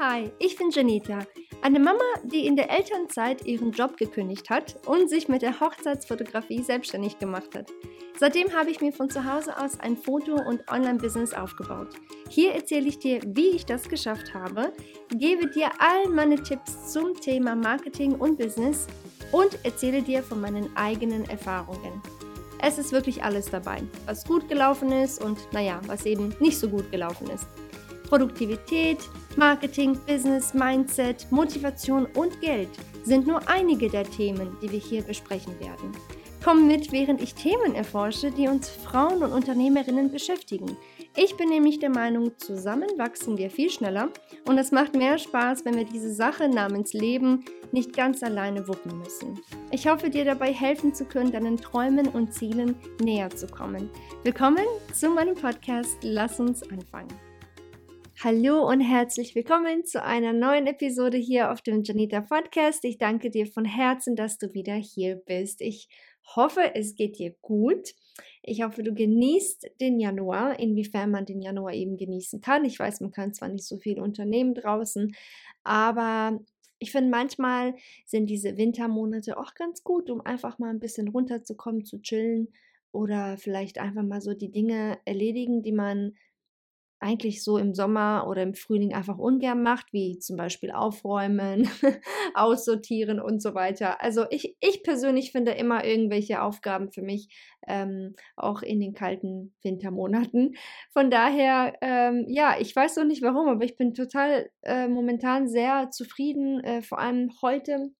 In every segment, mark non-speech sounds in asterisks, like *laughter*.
Hi, ich bin Janita, eine Mama, die in der Elternzeit ihren Job gekündigt hat und sich mit der Hochzeitsfotografie selbstständig gemacht hat. Seitdem habe ich mir von zu Hause aus ein Foto- und Online-Business aufgebaut. Hier erzähle ich dir, wie ich das geschafft habe, gebe dir all meine Tipps zum Thema Marketing und Business und erzähle dir von meinen eigenen Erfahrungen. Es ist wirklich alles dabei, was gut gelaufen ist und naja, was eben nicht so gut gelaufen ist. Produktivität, Marketing, Business, Mindset, Motivation und Geld sind nur einige der Themen, die wir hier besprechen werden. Komm mit, während ich Themen erforsche, die uns Frauen und Unternehmerinnen beschäftigen. Ich bin nämlich der Meinung, zusammen wachsen wir viel schneller und es macht mehr Spaß, wenn wir diese Sache namens Leben nicht ganz alleine wuppen müssen. Ich hoffe, dir dabei helfen zu können, deinen Träumen und Zielen näher zu kommen. Willkommen zu meinem Podcast. Lass uns anfangen. Hallo und herzlich willkommen zu einer neuen Episode hier auf dem Janita Podcast. Ich danke dir von Herzen, dass du wieder hier bist. Ich hoffe, es geht dir gut. Ich hoffe, du genießt den Januar, inwiefern man den Januar eben genießen kann. Ich weiß, man kann zwar nicht so viel unternehmen draußen, aber ich finde, manchmal sind diese Wintermonate auch ganz gut, um einfach mal ein bisschen runterzukommen, zu chillen oder vielleicht einfach mal so die Dinge erledigen, die man eigentlich so im Sommer oder im Frühling einfach ungern macht, wie zum Beispiel aufräumen, *laughs* aussortieren und so weiter. Also ich, ich persönlich finde immer irgendwelche Aufgaben für mich, ähm, auch in den kalten Wintermonaten. Von daher, ähm, ja, ich weiß noch nicht warum, aber ich bin total äh, momentan sehr zufrieden, äh, vor allem heute.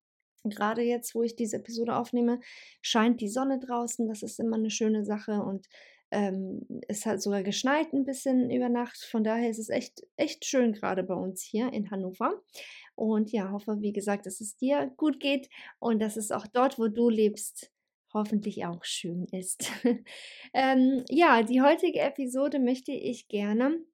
Gerade jetzt, wo ich diese Episode aufnehme, scheint die Sonne draußen. Das ist immer eine schöne Sache und ähm, es hat sogar geschneit ein bisschen über Nacht. Von daher ist es echt, echt schön gerade bei uns hier in Hannover. Und ja, hoffe, wie gesagt, dass es dir gut geht und dass es auch dort, wo du lebst, hoffentlich auch schön ist. *laughs* ähm, ja, die heutige Episode möchte ich gerne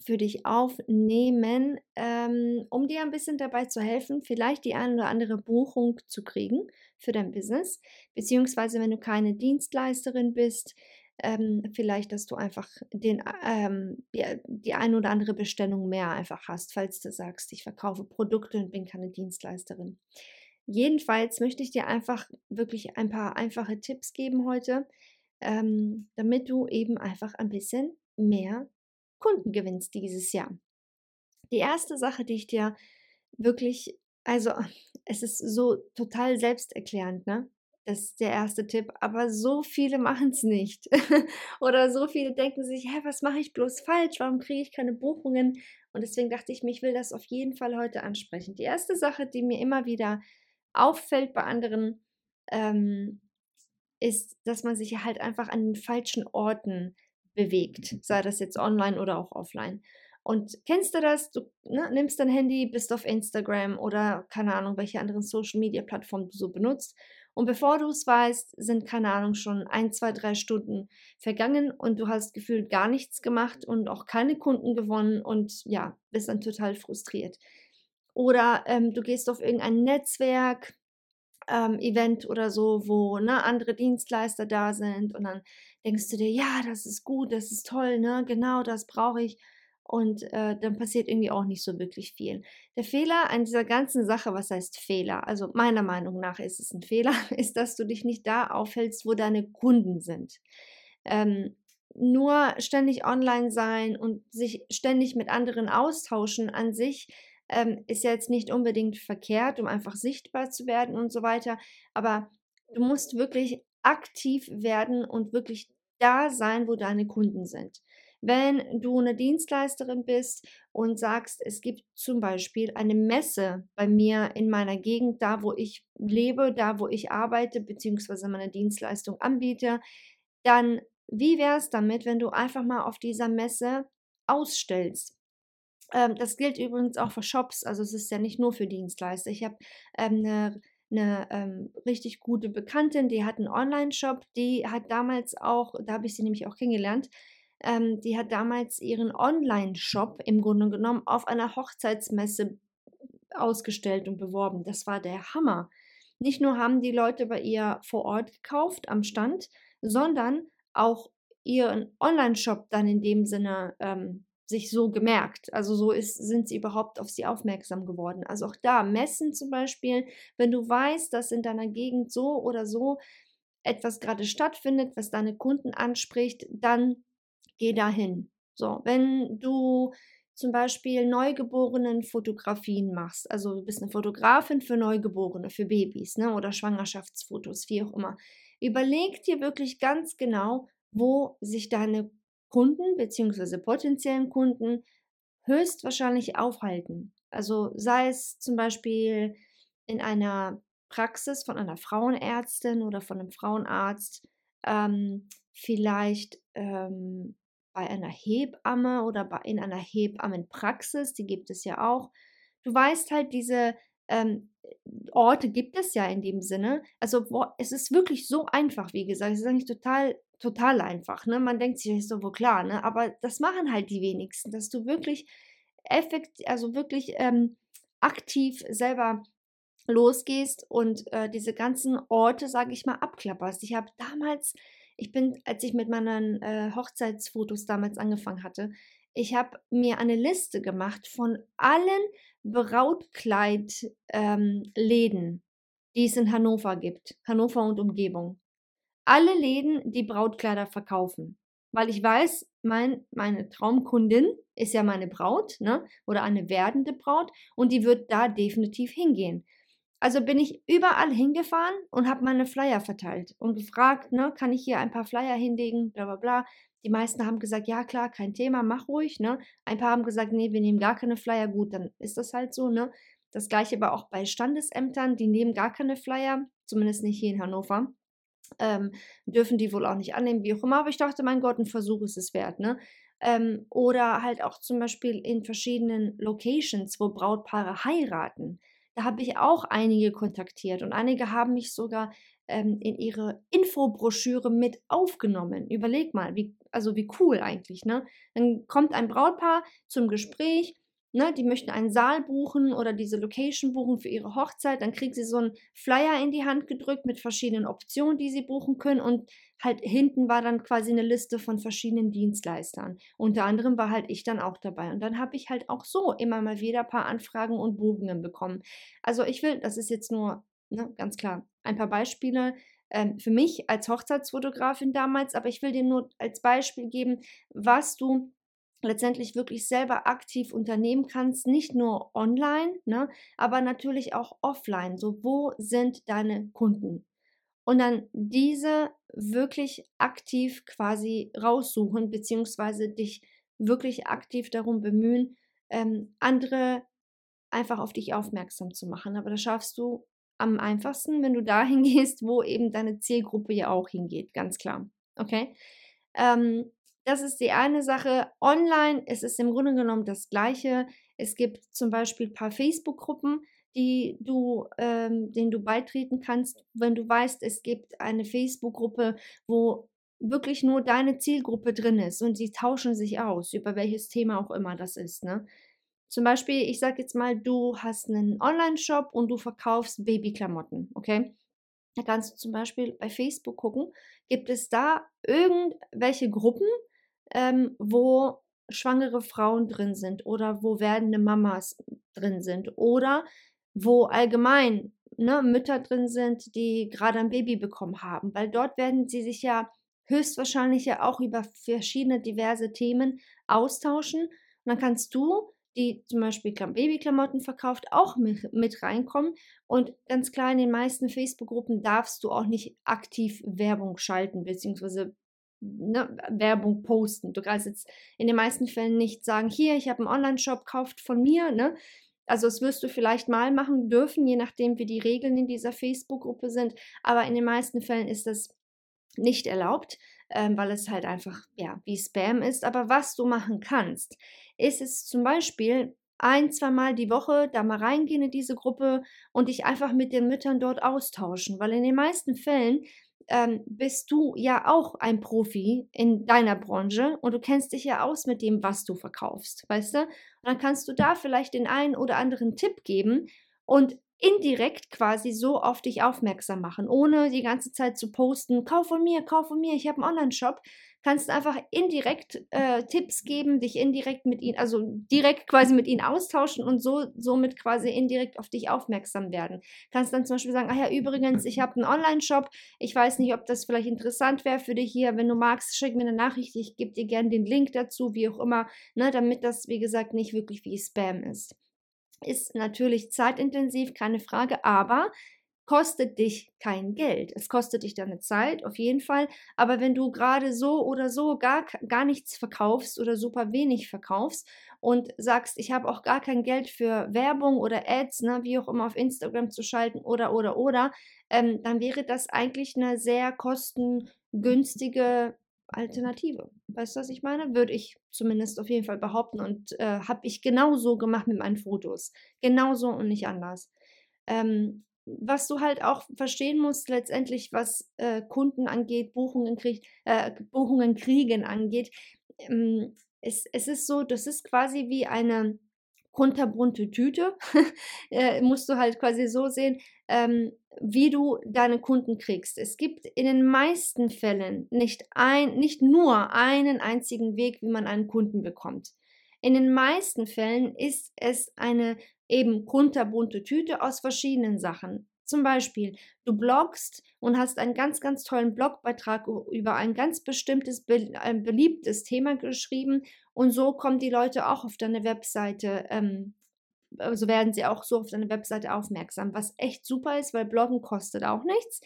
für dich aufnehmen, ähm, um dir ein bisschen dabei zu helfen, vielleicht die eine oder andere Buchung zu kriegen für dein Business, beziehungsweise wenn du keine Dienstleisterin bist, ähm, vielleicht, dass du einfach den, ähm, die, die ein oder andere Bestellung mehr einfach hast, falls du sagst, ich verkaufe Produkte und bin keine Dienstleisterin. Jedenfalls möchte ich dir einfach wirklich ein paar einfache Tipps geben heute, ähm, damit du eben einfach ein bisschen mehr Kunden gewinnst dieses Jahr. Die erste Sache, die ich dir wirklich, also es ist so total selbsterklärend, ne? Das ist der erste Tipp. Aber so viele machen es nicht. *laughs* Oder so viele denken sich, hä, was mache ich bloß falsch? Warum kriege ich keine Buchungen? Und deswegen dachte ich mir, ich will das auf jeden Fall heute ansprechen. Die erste Sache, die mir immer wieder auffällt bei anderen, ähm, ist, dass man sich halt einfach an den falschen Orten bewegt, sei das jetzt online oder auch offline. Und kennst du das? Du ne, nimmst dein Handy, bist auf Instagram oder keine Ahnung, welche anderen Social Media Plattformen du so benutzt und bevor du es weißt, sind, keine Ahnung, schon ein, zwei, drei Stunden vergangen und du hast gefühlt gar nichts gemacht und auch keine Kunden gewonnen und ja, bist dann total frustriert. Oder ähm, du gehst auf irgendein Netzwerk, ähm, Event oder so, wo ne, andere Dienstleister da sind und dann denkst du dir, ja, das ist gut, das ist toll, ne, genau das brauche ich und äh, dann passiert irgendwie auch nicht so wirklich viel. Der Fehler an dieser ganzen Sache, was heißt Fehler? Also meiner Meinung nach ist es ein Fehler, *laughs* ist, dass du dich nicht da aufhältst, wo deine Kunden sind. Ähm, nur ständig online sein und sich ständig mit anderen austauschen an sich ähm, ist ja jetzt nicht unbedingt verkehrt, um einfach sichtbar zu werden und so weiter. Aber du musst wirklich aktiv werden und wirklich da sein, wo deine Kunden sind. Wenn du eine Dienstleisterin bist und sagst, es gibt zum Beispiel eine Messe bei mir in meiner Gegend, da wo ich lebe, da wo ich arbeite, beziehungsweise meine Dienstleistung anbiete, dann wie wäre es damit, wenn du einfach mal auf dieser Messe ausstellst? Ähm, das gilt übrigens auch für Shops, also es ist ja nicht nur für Dienstleister. Ich habe ähm, eine eine ähm, richtig gute Bekanntin, die hat einen Online-Shop, die hat damals auch, da habe ich sie nämlich auch kennengelernt, ähm, die hat damals ihren Online-Shop im Grunde genommen auf einer Hochzeitsmesse ausgestellt und beworben. Das war der Hammer. Nicht nur haben die Leute bei ihr vor Ort gekauft am Stand, sondern auch ihren Online-Shop dann in dem Sinne ähm, sich so gemerkt. Also so ist, sind sie überhaupt auf sie aufmerksam geworden. Also auch da messen zum Beispiel, wenn du weißt, dass in deiner Gegend so oder so etwas gerade stattfindet, was deine Kunden anspricht, dann geh dahin. So, wenn du zum Beispiel Neugeborenen Fotografien machst, also du bist eine Fotografin für Neugeborene, für Babys, ne, oder Schwangerschaftsfotos, wie auch immer, überleg dir wirklich ganz genau, wo sich deine Kunden bzw. potenziellen Kunden höchstwahrscheinlich aufhalten. Also sei es zum Beispiel in einer Praxis von einer Frauenärztin oder von einem Frauenarzt, ähm, vielleicht ähm, bei einer Hebamme oder bei, in einer Hebammenpraxis, die gibt es ja auch. Du weißt halt, diese ähm, Orte gibt es ja in dem Sinne. Also wo, es ist wirklich so einfach, wie gesagt. Es ist eigentlich total, total einfach. Ne? Man denkt sich, ist doch wohl klar, ne? aber das machen halt die wenigsten, dass du wirklich effektiv, also wirklich ähm, aktiv selber losgehst und äh, diese ganzen Orte, sage ich mal, abklapperst. Ich habe damals, ich bin, als ich mit meinen äh, Hochzeitsfotos damals angefangen hatte, ich habe mir eine Liste gemacht von allen Brautkleidläden, ähm, die es in Hannover gibt, Hannover und Umgebung. Alle Läden, die Brautkleider verkaufen. Weil ich weiß, mein, meine Traumkundin ist ja meine Braut, ne? Oder eine werdende Braut und die wird da definitiv hingehen. Also bin ich überall hingefahren und habe meine Flyer verteilt und gefragt, ne, kann ich hier ein paar Flyer hinlegen, bla bla bla. Die meisten haben gesagt, ja klar, kein Thema, mach ruhig, ne? Ein paar haben gesagt, nee, wir nehmen gar keine Flyer, gut, dann ist das halt so, ne? Das gleiche aber auch bei Standesämtern, die nehmen gar keine Flyer, zumindest nicht hier in Hannover. Ähm, dürfen die wohl auch nicht annehmen, wie auch immer. Aber ich dachte, mein Gott, ein Versuch ist es wert, ne? Ähm, oder halt auch zum Beispiel in verschiedenen Locations, wo Brautpaare heiraten. Da habe ich auch einige kontaktiert und einige haben mich sogar ähm, in ihre Infobroschüre mit aufgenommen. Überleg mal, wie, also wie cool eigentlich, ne? Dann kommt ein Brautpaar zum Gespräch, ne? Die möchten einen Saal buchen oder diese Location buchen für ihre Hochzeit, dann kriegen sie so einen Flyer in die Hand gedrückt mit verschiedenen Optionen, die sie buchen können und halt hinten war dann quasi eine Liste von verschiedenen Dienstleistern. Unter anderem war halt ich dann auch dabei und dann habe ich halt auch so immer mal wieder ein paar Anfragen und Buchungen bekommen. Also ich will, das ist jetzt nur ne, ganz klar ein paar Beispiele ähm, für mich als Hochzeitsfotografin damals, aber ich will dir nur als Beispiel geben, was du letztendlich wirklich selber aktiv unternehmen kannst, nicht nur online, ne, aber natürlich auch offline. So, wo sind deine Kunden? Und dann diese wirklich aktiv quasi raussuchen, beziehungsweise dich wirklich aktiv darum bemühen, ähm, andere einfach auf dich aufmerksam zu machen. Aber das schaffst du am einfachsten, wenn du dahin *laughs* gehst, wo eben deine Zielgruppe ja auch hingeht, ganz klar. Okay? Ähm, das ist die eine Sache. Online ist es im Grunde genommen das Gleiche. Es gibt zum Beispiel ein paar Facebook-Gruppen, die du, ähm, denen du beitreten kannst, wenn du weißt, es gibt eine Facebook-Gruppe, wo wirklich nur deine Zielgruppe drin ist und sie tauschen sich aus, über welches Thema auch immer das ist. Ne? Zum Beispiel, ich sage jetzt mal, du hast einen Online-Shop und du verkaufst Babyklamotten, okay? Da kannst du zum Beispiel bei Facebook gucken, gibt es da irgendwelche Gruppen, ähm, wo schwangere Frauen drin sind oder wo werdende Mamas drin sind oder wo allgemein ne, Mütter drin sind, die gerade ein Baby bekommen haben, weil dort werden sie sich ja höchstwahrscheinlich ja auch über verschiedene diverse Themen austauschen und dann kannst du die zum Beispiel Babyklamotten verkauft, auch mit, mit reinkommen. Und ganz klar, in den meisten Facebook-Gruppen darfst du auch nicht aktiv Werbung schalten, beziehungsweise ne, Werbung posten. Du kannst jetzt in den meisten Fällen nicht sagen, hier, ich habe einen Online-Shop, kauft von mir, ne? Also das wirst du vielleicht mal machen dürfen, je nachdem, wie die Regeln in dieser Facebook-Gruppe sind. Aber in den meisten Fällen ist das nicht erlaubt, ähm, weil es halt einfach ja wie Spam ist. Aber was du machen kannst, ist es zum Beispiel ein, zwei Mal die Woche da mal reingehen in diese Gruppe und dich einfach mit den Müttern dort austauschen, weil in den meisten Fällen ähm, bist du ja auch ein Profi in deiner Branche und du kennst dich ja aus mit dem, was du verkaufst, weißt du? Und dann kannst du da vielleicht den einen oder anderen Tipp geben und indirekt quasi so auf dich aufmerksam machen, ohne die ganze Zeit zu posten, kauf von mir, kauf von mir, ich habe einen Online-Shop, kannst einfach indirekt äh, Tipps geben, dich indirekt mit ihnen, also direkt quasi mit ihnen austauschen und so somit quasi indirekt auf dich aufmerksam werden. Kannst dann zum Beispiel sagen, ach ja, übrigens, ich habe einen Online-Shop, ich weiß nicht, ob das vielleicht interessant wäre für dich hier, wenn du magst, schick mir eine Nachricht, ich gebe dir gerne den Link dazu, wie auch immer, ne, damit das, wie gesagt, nicht wirklich wie Spam ist ist natürlich zeitintensiv, keine Frage, aber kostet dich kein Geld. Es kostet dich deine Zeit, auf jeden Fall. Aber wenn du gerade so oder so gar, gar nichts verkaufst oder super wenig verkaufst und sagst, ich habe auch gar kein Geld für Werbung oder Ads, ne, wie auch immer auf Instagram zu schalten oder, oder, oder, ähm, dann wäre das eigentlich eine sehr kostengünstige Alternative. Weißt du, was ich meine? Würde ich zumindest auf jeden Fall behaupten und äh, habe ich genauso gemacht mit meinen Fotos. Genauso und nicht anders. Ähm, was du halt auch verstehen musst, letztendlich, was äh, Kunden angeht, Buchungen, krieg, äh, Buchungen kriegen angeht, ähm, es, es ist so, das ist quasi wie eine kunterbunte Tüte, *laughs* äh, musst du halt quasi so sehen, ähm, wie du deine Kunden kriegst. Es gibt in den meisten Fällen nicht ein, nicht nur einen einzigen Weg, wie man einen Kunden bekommt. In den meisten Fällen ist es eine eben kunterbunte Tüte aus verschiedenen Sachen. Zum Beispiel, du bloggst und hast einen ganz, ganz tollen Blogbeitrag über ein ganz bestimmtes, beliebtes Thema geschrieben und so kommen die Leute auch auf deine Webseite, ähm, also werden sie auch so auf deine Webseite aufmerksam, was echt super ist, weil Bloggen kostet auch nichts.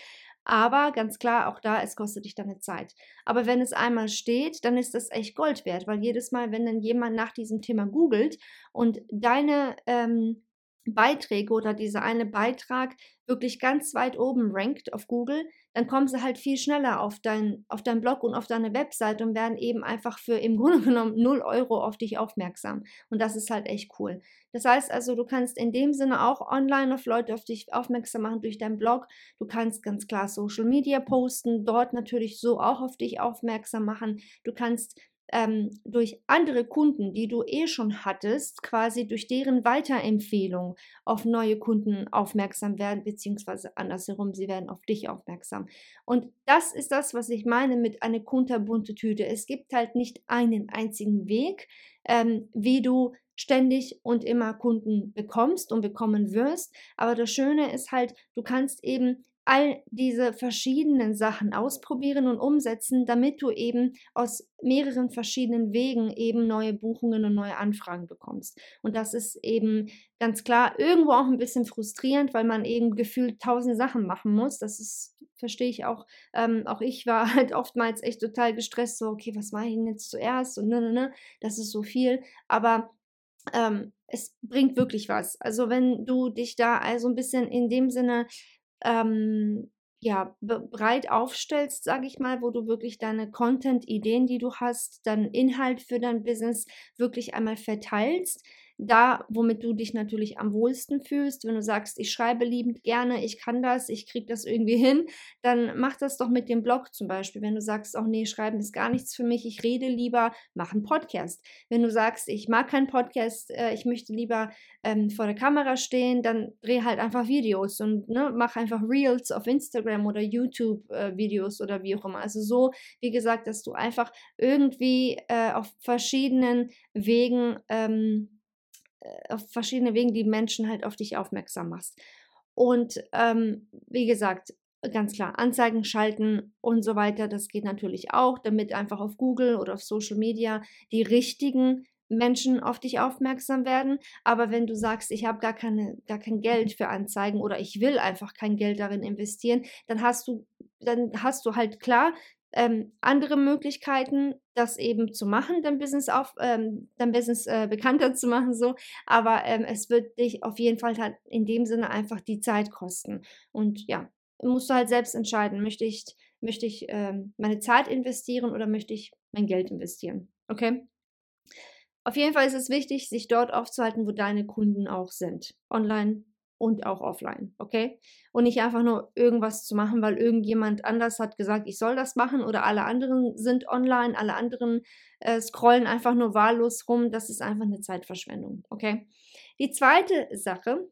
Aber ganz klar, auch da, es kostet dich deine Zeit. Aber wenn es einmal steht, dann ist das echt Gold wert, weil jedes Mal, wenn dann jemand nach diesem Thema googelt und deine ähm, Beiträge oder dieser eine Beitrag wirklich ganz weit oben rankt auf Google, dann kommen sie halt viel schneller auf dein, auf dein Blog und auf deine Website und werden eben einfach für im *laughs* Grunde genommen 0 Euro auf dich aufmerksam. Und das ist halt echt cool. Das heißt also, du kannst in dem Sinne auch online auf Leute auf dich aufmerksam machen durch deinen Blog. Du kannst ganz klar Social Media posten, dort natürlich so auch auf dich aufmerksam machen. Du kannst ähm, durch andere Kunden, die du eh schon hattest, quasi durch deren Weiterempfehlung auf neue Kunden aufmerksam werden, beziehungsweise andersherum, sie werden auf dich aufmerksam. Und das ist das, was ich meine mit einer kunterbunte Tüte. Es gibt halt nicht einen einzigen Weg, ähm, wie du ständig und immer Kunden bekommst und bekommen wirst. Aber das Schöne ist halt, du kannst eben all diese verschiedenen Sachen ausprobieren und umsetzen, damit du eben aus mehreren verschiedenen Wegen eben neue Buchungen und neue Anfragen bekommst. Und das ist eben ganz klar irgendwo auch ein bisschen frustrierend, weil man eben gefühlt tausend Sachen machen muss. Das ist, verstehe ich auch. Ähm, auch ich war *laughs* halt oftmals echt total gestresst, so, okay, was mache ich denn jetzt zuerst? Und ne, ne, ne, das ist so viel. Aber ähm, es bringt wirklich was. Also wenn du dich da also ein bisschen in dem Sinne ähm, ja, breit aufstellst, sage ich mal, wo du wirklich deine Content-Ideen, die du hast, deinen Inhalt für dein Business wirklich einmal verteilst, da, womit du dich natürlich am wohlsten fühlst. Wenn du sagst, ich schreibe liebend gerne, ich kann das, ich kriege das irgendwie hin, dann mach das doch mit dem Blog zum Beispiel. Wenn du sagst, auch nee, schreiben ist gar nichts für mich, ich rede lieber, mach einen Podcast. Wenn du sagst, ich mag keinen Podcast, äh, ich möchte lieber ähm, vor der Kamera stehen, dann dreh halt einfach Videos und ne, mach einfach Reels auf Instagram oder YouTube-Videos äh, oder wie auch immer. Also so, wie gesagt, dass du einfach irgendwie äh, auf verschiedenen Wegen ähm, äh, auf verschiedene Wegen die Menschen halt auf dich aufmerksam machst. Und ähm, wie gesagt, ganz klar, Anzeigen schalten und so weiter, das geht natürlich auch, damit einfach auf Google oder auf Social Media die richtigen Menschen auf dich aufmerksam werden. Aber wenn du sagst, ich habe gar, gar kein Geld für Anzeigen oder ich will einfach kein Geld darin investieren, dann hast du, dann hast du halt klar ähm, andere Möglichkeiten, das eben zu machen, dein Business auf, ähm, dein Business äh, bekannter zu machen, so. Aber ähm, es wird dich auf jeden Fall halt in dem Sinne einfach die Zeit kosten. Und ja, musst du halt selbst entscheiden, möchte ich, möchte ich ähm, meine Zeit investieren oder möchte ich mein Geld investieren. Okay? Auf jeden Fall ist es wichtig, sich dort aufzuhalten, wo deine Kunden auch sind. Online, und auch offline, okay? Und nicht einfach nur irgendwas zu machen, weil irgendjemand anders hat gesagt, ich soll das machen oder alle anderen sind online, alle anderen äh, scrollen einfach nur wahllos rum. Das ist einfach eine Zeitverschwendung, okay? Die zweite Sache,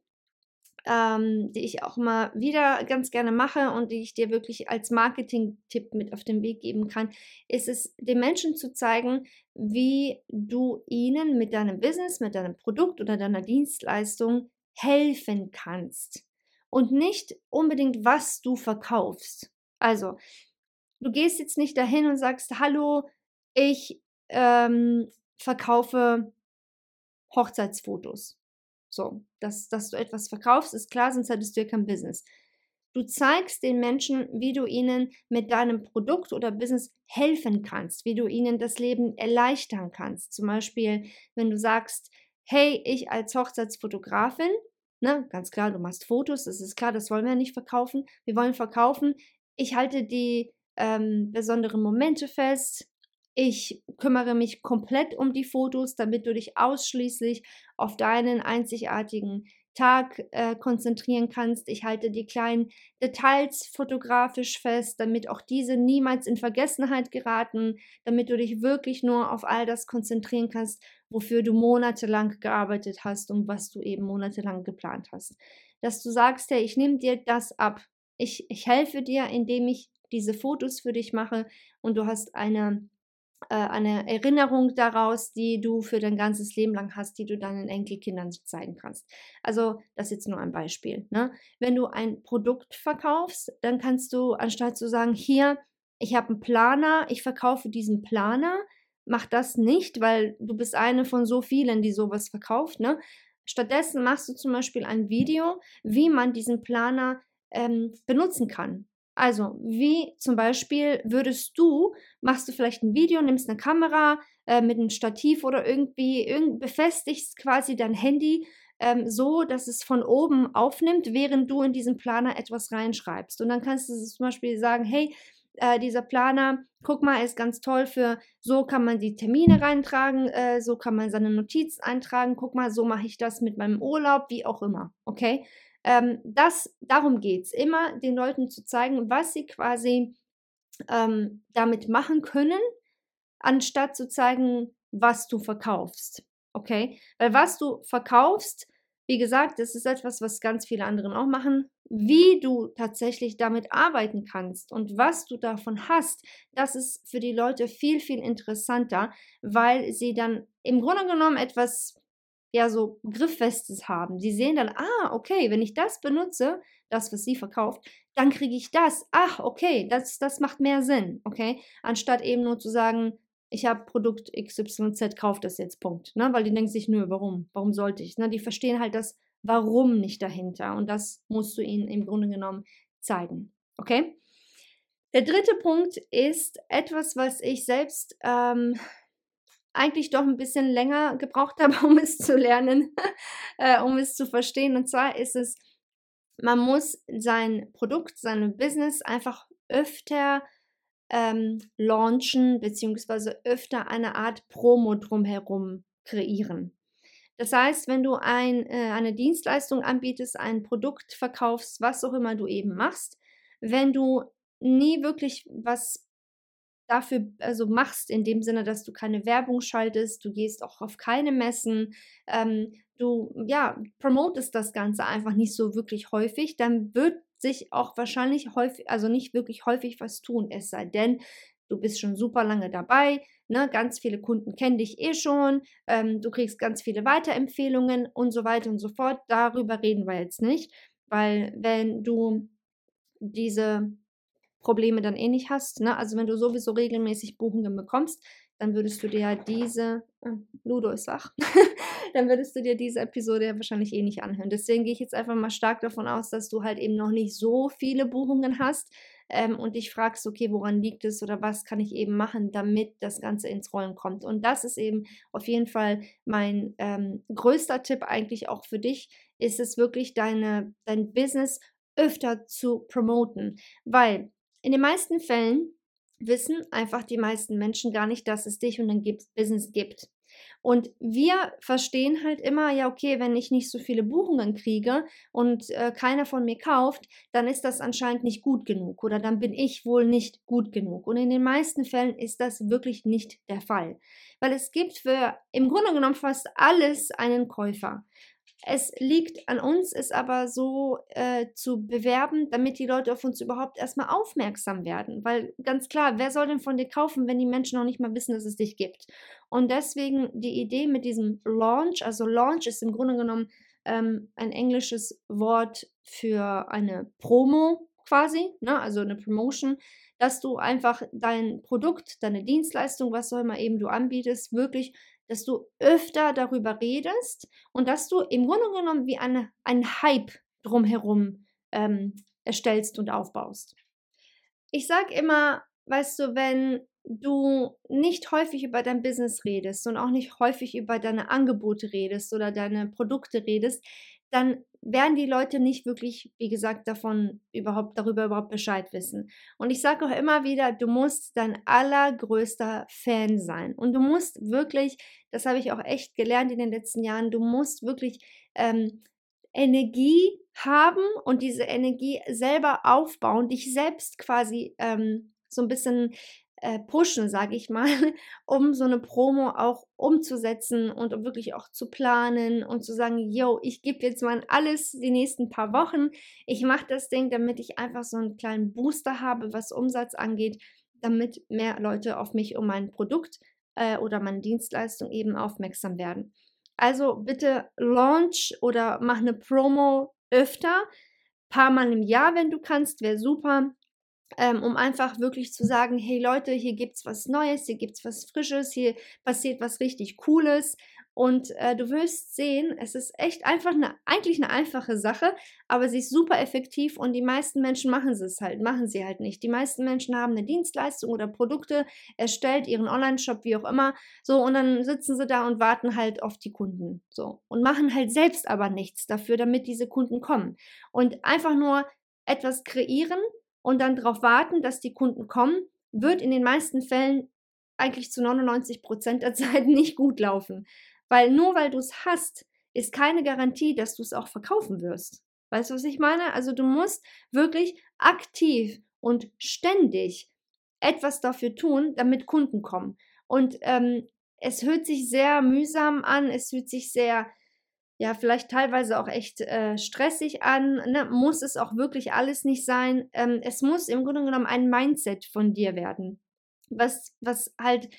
ähm, die ich auch mal wieder ganz gerne mache und die ich dir wirklich als Marketing-Tipp mit auf den Weg geben kann, ist es, den Menschen zu zeigen, wie du ihnen mit deinem Business, mit deinem Produkt oder deiner Dienstleistung helfen kannst. Und nicht unbedingt, was du verkaufst. Also, du gehst jetzt nicht dahin und sagst, hallo, ich ähm, verkaufe Hochzeitsfotos. So, dass, dass du etwas verkaufst, ist klar, sonst hättest du ja kein Business. Du zeigst den Menschen, wie du ihnen mit deinem Produkt oder Business helfen kannst, wie du ihnen das Leben erleichtern kannst. Zum Beispiel, wenn du sagst, hey, ich als Hochzeitsfotografin, ne, ganz klar, du machst Fotos, das ist klar, das wollen wir nicht verkaufen. Wir wollen verkaufen, ich halte die ähm, besonderen Momente fest, ich kümmere mich komplett um die Fotos, damit du dich ausschließlich auf deinen einzigartigen Tag äh, konzentrieren kannst. Ich halte die kleinen Details fotografisch fest, damit auch diese niemals in Vergessenheit geraten, damit du dich wirklich nur auf all das konzentrieren kannst, wofür du monatelang gearbeitet hast und was du eben monatelang geplant hast. Dass du sagst, hey, ich nehme dir das ab. Ich, ich helfe dir, indem ich diese Fotos für dich mache und du hast eine äh, eine Erinnerung daraus, die du für dein ganzes Leben lang hast, die du deinen Enkelkindern zeigen kannst. Also, das ist jetzt nur ein Beispiel. Ne? Wenn du ein Produkt verkaufst, dann kannst du, anstatt zu sagen, hier, ich habe einen Planer, ich verkaufe diesen Planer, mach das nicht, weil du bist eine von so vielen, die sowas verkauft. Ne? Stattdessen machst du zum Beispiel ein Video, wie man diesen Planer ähm, benutzen kann. Also, wie zum Beispiel würdest du, machst du vielleicht ein Video, nimmst eine Kamera äh, mit einem Stativ oder irgendwie, irgend, befestigst quasi dein Handy ähm, so, dass es von oben aufnimmt, während du in diesen Planer etwas reinschreibst. Und dann kannst du zum Beispiel sagen, hey, äh, dieser Planer, guck mal, ist ganz toll für, so kann man die Termine reintragen, äh, so kann man seine Notiz eintragen, guck mal, so mache ich das mit meinem Urlaub, wie auch immer, okay? Ähm, das, darum geht es, immer den Leuten zu zeigen, was sie quasi ähm, damit machen können, anstatt zu zeigen, was du verkaufst. Okay? Weil was du verkaufst, wie gesagt, das ist etwas, was ganz viele anderen auch machen. Wie du tatsächlich damit arbeiten kannst und was du davon hast, das ist für die Leute viel, viel interessanter, weil sie dann im Grunde genommen etwas ja so Grifffestes haben. Sie sehen dann, ah, okay, wenn ich das benutze, das, was sie verkauft, dann kriege ich das. Ach, okay, das, das macht mehr Sinn, okay? Anstatt eben nur zu sagen, ich habe Produkt XYZ, kauf das jetzt, Punkt. Ne? Weil die denken sich, nö, warum? Warum sollte ich? Ne? Die verstehen halt das Warum nicht dahinter. Und das musst du ihnen im Grunde genommen zeigen. Okay? Der dritte Punkt ist etwas, was ich selbst ähm, eigentlich doch ein bisschen länger gebraucht habe, *laughs* um es zu lernen, *laughs* äh, um es zu verstehen. Und zwar ist es, man muss sein Produkt, sein Business einfach öfter ähm, launchen, beziehungsweise öfter eine Art Promo drumherum kreieren. Das heißt, wenn du ein, äh, eine Dienstleistung anbietest, ein Produkt verkaufst, was auch immer du eben machst, wenn du nie wirklich was dafür also machst, in dem Sinne, dass du keine Werbung schaltest, du gehst auch auf keine Messen, ähm, du ja, promotest das Ganze einfach nicht so wirklich häufig, dann wird sich auch wahrscheinlich häufig, also nicht wirklich häufig was tun, es sei denn, du bist schon super lange dabei, ne, ganz viele Kunden kennen dich eh schon, ähm, du kriegst ganz viele Weiterempfehlungen und so weiter und so fort. Darüber reden wir jetzt nicht, weil wenn du diese Probleme dann eh nicht hast. Ne? Also wenn du sowieso regelmäßig Buchungen bekommst, dann würdest du dir diese, äh, Ludo ist wach, *laughs* dann würdest du dir diese Episode ja wahrscheinlich eh nicht anhören. Deswegen gehe ich jetzt einfach mal stark davon aus, dass du halt eben noch nicht so viele Buchungen hast ähm, und dich fragst, okay, woran liegt es oder was kann ich eben machen, damit das Ganze ins Rollen kommt. Und das ist eben auf jeden Fall mein ähm, größter Tipp eigentlich auch für dich, ist es wirklich deine, dein Business öfter zu promoten, weil in den meisten Fällen wissen einfach die meisten Menschen gar nicht, dass es dich und dein Business gibt. Und wir verstehen halt immer, ja, okay, wenn ich nicht so viele Buchungen kriege und äh, keiner von mir kauft, dann ist das anscheinend nicht gut genug oder dann bin ich wohl nicht gut genug. Und in den meisten Fällen ist das wirklich nicht der Fall. Weil es gibt für im Grunde genommen fast alles einen Käufer. Es liegt an uns, es aber so äh, zu bewerben, damit die Leute auf uns überhaupt erstmal aufmerksam werden. Weil ganz klar, wer soll denn von dir kaufen, wenn die Menschen noch nicht mal wissen, dass es dich gibt? Und deswegen die Idee mit diesem Launch, also Launch ist im Grunde genommen ähm, ein englisches Wort für eine Promo quasi, ne? also eine Promotion, dass du einfach dein Produkt, deine Dienstleistung, was auch immer eben du anbietest, wirklich dass du öfter darüber redest und dass du im Grunde genommen wie eine, ein Hype drumherum ähm, erstellst und aufbaust. Ich sage immer, weißt du, wenn du nicht häufig über dein Business redest und auch nicht häufig über deine Angebote redest oder deine Produkte redest, dann werden die Leute nicht wirklich, wie gesagt, davon überhaupt, darüber überhaupt Bescheid wissen. Und ich sage auch immer wieder, du musst dein allergrößter Fan sein. Und du musst wirklich, das habe ich auch echt gelernt in den letzten Jahren, du musst wirklich ähm, Energie haben und diese Energie selber aufbauen, dich selbst quasi ähm, so ein bisschen äh, pushen, sage ich mal, *laughs* um so eine Promo auch umzusetzen und um wirklich auch zu planen und zu sagen, yo, ich gebe jetzt mal alles die nächsten paar Wochen. Ich mache das Ding, damit ich einfach so einen kleinen Booster habe, was Umsatz angeht, damit mehr Leute auf mich und mein Produkt äh, oder meine Dienstleistung eben aufmerksam werden. Also bitte launch oder mach eine Promo öfter, paar Mal im Jahr, wenn du kannst, wäre super ähm, um einfach wirklich zu sagen, hey Leute, hier gibt es was Neues, hier gibt es was Frisches, hier passiert was richtig Cooles. Und äh, du wirst sehen, es ist echt einfach eine, eigentlich eine einfache Sache, aber sie ist super effektiv und die meisten Menschen machen es halt, machen sie halt nicht. Die meisten Menschen haben eine Dienstleistung oder Produkte erstellt, ihren Online-Shop, wie auch immer, so und dann sitzen sie da und warten halt auf die Kunden, so und machen halt selbst aber nichts dafür, damit diese Kunden kommen. Und einfach nur etwas kreieren, und dann darauf warten, dass die Kunden kommen, wird in den meisten Fällen eigentlich zu 99 Prozent der *laughs* Zeit nicht gut laufen. Weil nur weil du es hast, ist keine Garantie, dass du es auch verkaufen wirst. Weißt du, was ich meine? Also du musst wirklich aktiv und ständig etwas dafür tun, damit Kunden kommen. Und ähm, es hört sich sehr mühsam an, es hört sich sehr ja, vielleicht teilweise auch echt äh, stressig an. Ne? Muss es auch wirklich alles nicht sein. Ähm, es muss im Grunde genommen ein Mindset von dir werden, was, was halt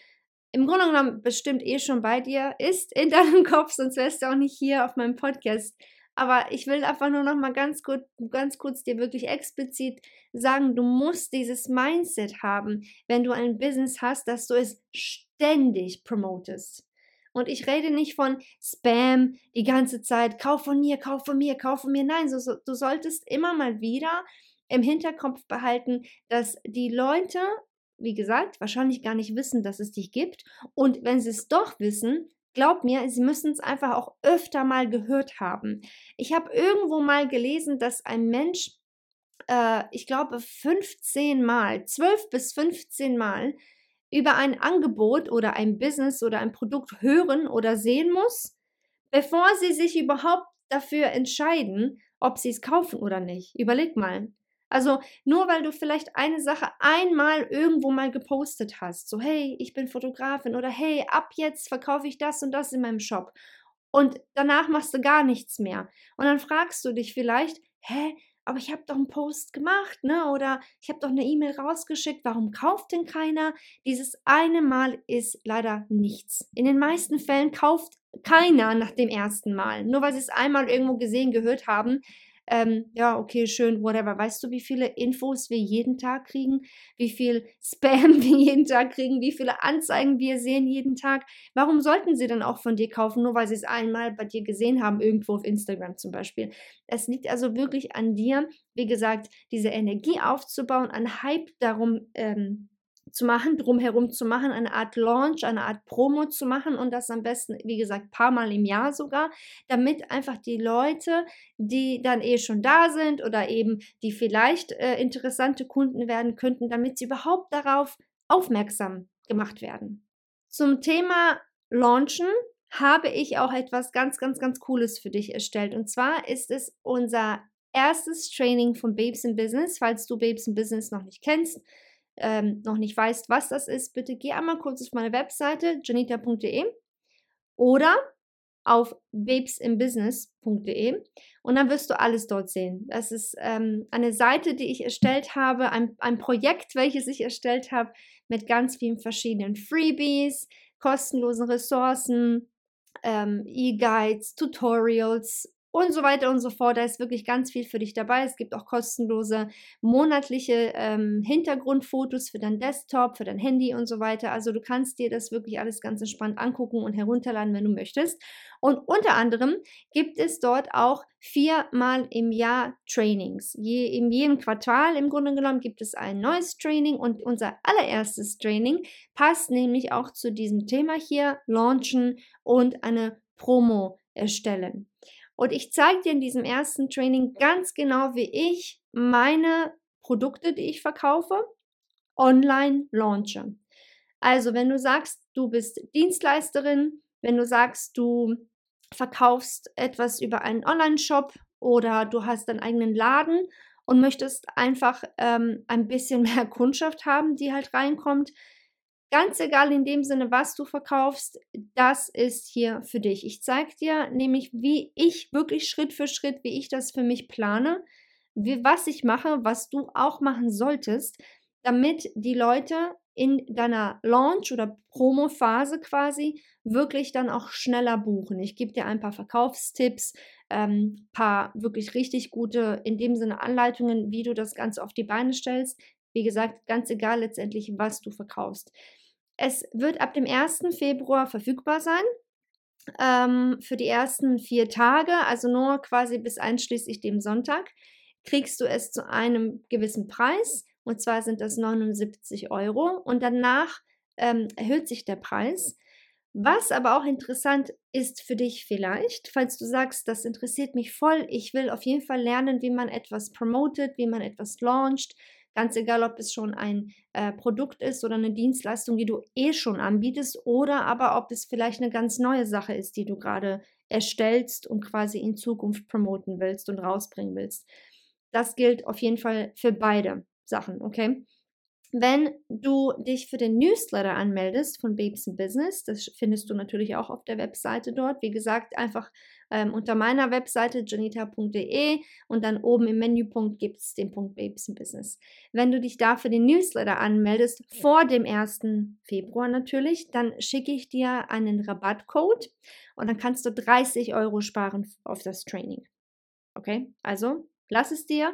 im Grunde genommen bestimmt eh schon bei dir ist in *laughs* deinem Kopf, sonst wärst du auch nicht hier auf meinem Podcast. Aber ich will einfach nur noch mal ganz kurz, ganz kurz dir wirklich explizit sagen, du musst dieses Mindset haben, wenn du ein Business hast, dass du es ständig promotest. Und ich rede nicht von Spam die ganze Zeit, kauf von mir, kauf von mir, kauf von mir. Nein, so, so, du solltest immer mal wieder im Hinterkopf behalten, dass die Leute, wie gesagt, wahrscheinlich gar nicht wissen, dass es dich gibt. Und wenn sie es doch wissen, glaub mir, sie müssen es einfach auch öfter mal gehört haben. Ich habe irgendwo mal gelesen, dass ein Mensch, äh, ich glaube, 15 Mal, 12 bis 15 Mal über ein Angebot oder ein Business oder ein Produkt hören oder sehen muss, bevor sie sich überhaupt dafür entscheiden, ob sie es kaufen oder nicht. Überleg mal. Also nur weil du vielleicht eine Sache einmal irgendwo mal gepostet hast, so hey, ich bin Fotografin oder hey, ab jetzt verkaufe ich das und das in meinem Shop und danach machst du gar nichts mehr. Und dann fragst du dich vielleicht, hä, aber ich habe doch einen Post gemacht, ne? Oder ich habe doch eine E-Mail rausgeschickt, warum kauft denn keiner? Dieses eine Mal ist leider nichts. In den meisten Fällen kauft keiner nach dem ersten Mal. Nur weil sie es einmal irgendwo gesehen, gehört haben, ähm, ja, okay, schön, whatever. Weißt du, wie viele Infos wir jeden Tag kriegen? Wie viel Spam *laughs* wir jeden Tag kriegen? Wie viele Anzeigen wir sehen jeden Tag? Warum sollten sie dann auch von dir kaufen, nur weil sie es einmal bei dir gesehen haben, irgendwo auf Instagram zum Beispiel? Es liegt also wirklich an dir, wie gesagt, diese Energie aufzubauen, an Hype darum ähm, zu machen, drumherum zu machen, eine Art Launch, eine Art Promo zu machen und das am besten, wie gesagt, paar Mal im Jahr sogar, damit einfach die Leute, die dann eh schon da sind oder eben die vielleicht äh, interessante Kunden werden könnten, damit sie überhaupt darauf aufmerksam gemacht werden. Zum Thema Launchen habe ich auch etwas ganz, ganz, ganz Cooles für dich erstellt. Und zwar ist es unser erstes Training von Babes in Business. Falls du Babes in Business noch nicht kennst, ähm, noch nicht weißt, was das ist, bitte geh einmal kurz auf meine Webseite janita.de oder auf babesinbusiness.de und dann wirst du alles dort sehen. Das ist ähm, eine Seite, die ich erstellt habe, ein, ein Projekt, welches ich erstellt habe mit ganz vielen verschiedenen Freebies, kostenlosen Ressourcen, ähm, E-Guides, Tutorials und so weiter und so fort. Da ist wirklich ganz viel für dich dabei. Es gibt auch kostenlose monatliche ähm, Hintergrundfotos für dein Desktop, für dein Handy und so weiter. Also du kannst dir das wirklich alles ganz entspannt angucken und herunterladen, wenn du möchtest. Und unter anderem gibt es dort auch viermal im Jahr Trainings. Je, in jedem Quartal im Grunde genommen gibt es ein neues Training und unser allererstes Training passt nämlich auch zu diesem Thema hier, Launchen und eine Promo erstellen. Und ich zeige dir in diesem ersten Training ganz genau, wie ich meine Produkte, die ich verkaufe, online launche. Also, wenn du sagst, du bist Dienstleisterin, wenn du sagst, du verkaufst etwas über einen Online-Shop oder du hast deinen eigenen Laden und möchtest einfach ähm, ein bisschen *laughs* mehr Kundschaft haben, die halt reinkommt, Ganz egal in dem Sinne, was du verkaufst, das ist hier für dich. Ich zeige dir nämlich, wie ich wirklich Schritt für Schritt, wie ich das für mich plane, wie, was ich mache, was du auch machen solltest, damit die Leute in deiner Launch- oder Promo-Phase quasi wirklich dann auch schneller buchen. Ich gebe dir ein paar Verkaufstipps, ein ähm, paar wirklich richtig gute, in dem Sinne Anleitungen, wie du das Ganze auf die Beine stellst. Wie gesagt, ganz egal letztendlich, was du verkaufst. Es wird ab dem 1. Februar verfügbar sein. Ähm, für die ersten vier Tage, also nur quasi bis einschließlich dem Sonntag, kriegst du es zu einem gewissen Preis. Und zwar sind das 79 Euro. Und danach ähm, erhöht sich der Preis. Was aber auch interessant ist für dich vielleicht, falls du sagst, das interessiert mich voll, ich will auf jeden Fall lernen, wie man etwas promotet, wie man etwas launcht, Ganz egal, ob es schon ein äh, Produkt ist oder eine Dienstleistung, die du eh schon anbietest, oder aber ob es vielleicht eine ganz neue Sache ist, die du gerade erstellst und quasi in Zukunft promoten willst und rausbringen willst. Das gilt auf jeden Fall für beide Sachen, okay? Wenn du dich für den Newsletter anmeldest von Babes in Business, das findest du natürlich auch auf der Webseite dort. Wie gesagt, einfach ähm, unter meiner Webseite janita.de und dann oben im Menüpunkt gibt es den Punkt Babes in Business. Wenn du dich da für den Newsletter anmeldest, vor dem 1. Februar natürlich, dann schicke ich dir einen Rabattcode und dann kannst du 30 Euro sparen auf das Training. Okay, also lass es dir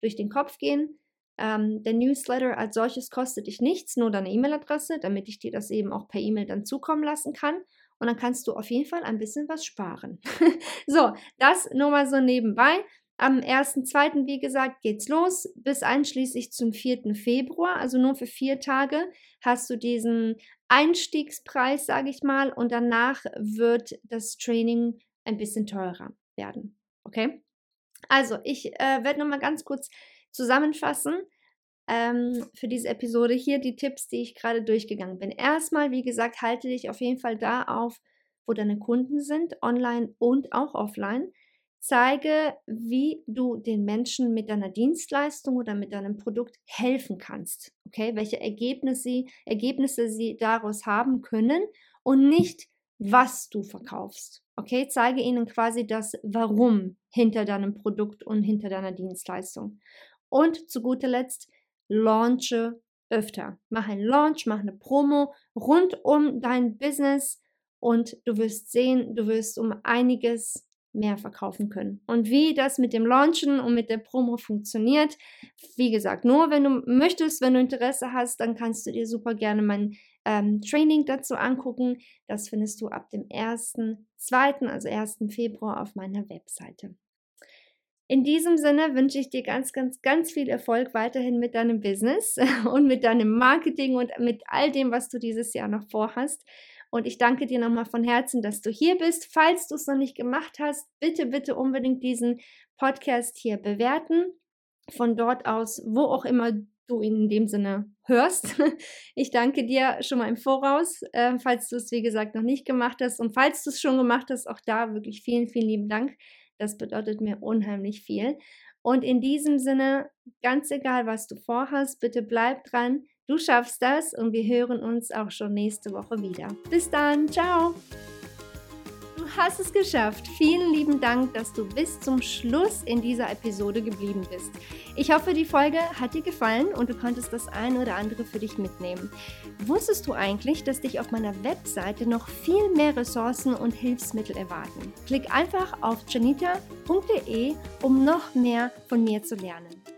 durch den Kopf gehen ähm, der Newsletter als solches kostet dich nichts, nur deine E-Mail-Adresse, damit ich dir das eben auch per E-Mail dann zukommen lassen kann. Und dann kannst du auf jeden Fall ein bisschen was sparen. *laughs* so, das nur mal so nebenbei. Am 1.2., wie gesagt, geht's los, bis einschließlich zum 4. Februar, also nur für vier Tage, hast du diesen Einstiegspreis, sage ich mal, und danach wird das Training ein bisschen teurer werden. Okay? Also, ich äh, werde nochmal ganz kurz zusammenfassen ähm, für diese Episode hier die Tipps, die ich gerade durchgegangen bin. Erstmal, wie gesagt, halte dich auf jeden Fall da auf, wo deine Kunden sind, online und auch offline. Zeige, wie du den Menschen mit deiner Dienstleistung oder mit deinem Produkt helfen kannst. Okay, welche Ergebnisse, Ergebnisse sie daraus haben können und nicht, was du verkaufst. Okay, zeige ihnen quasi das Warum hinter deinem Produkt und hinter deiner Dienstleistung. Und zu guter Letzt, launche öfter. Mach einen Launch, mach eine Promo rund um dein Business und du wirst sehen, du wirst um einiges mehr verkaufen können. Und wie das mit dem Launchen und mit der Promo funktioniert, wie gesagt, nur wenn du möchtest, wenn du Interesse hast, dann kannst du dir super gerne mein ähm, Training dazu angucken. Das findest du ab dem 1.2., also 1. Februar auf meiner Webseite. In diesem Sinne wünsche ich dir ganz, ganz, ganz viel Erfolg weiterhin mit deinem Business *laughs* und mit deinem Marketing und mit all dem, was du dieses Jahr noch vorhast. Und ich danke dir nochmal von Herzen, dass du hier bist. Falls du es noch nicht gemacht hast, bitte, bitte unbedingt diesen Podcast hier bewerten. Von dort aus, wo auch immer du ihn in dem Sinne hörst. *laughs* Ich danke dir schon mal im Voraus, äh, falls du es, wie gesagt, noch nicht gemacht hast. Und falls du es schon gemacht hast, auch da wirklich vielen, vielen lieben Dank. Das bedeutet mir unheimlich viel. Und in diesem Sinne, ganz egal, was du vorhast, bitte bleib dran. Du schaffst das und wir hören uns auch schon nächste Woche wieder. Bis dann, ciao! Hast es geschafft. Vielen lieben Dank, dass du bis zum Schluss in dieser Episode geblieben bist. Ich hoffe, die Folge hat dir gefallen und du konntest das eine oder andere für dich mitnehmen. Wusstest du eigentlich, dass dich auf meiner Webseite noch viel mehr Ressourcen und Hilfsmittel erwarten? Klick einfach auf janita.de, um noch mehr von mir zu lernen.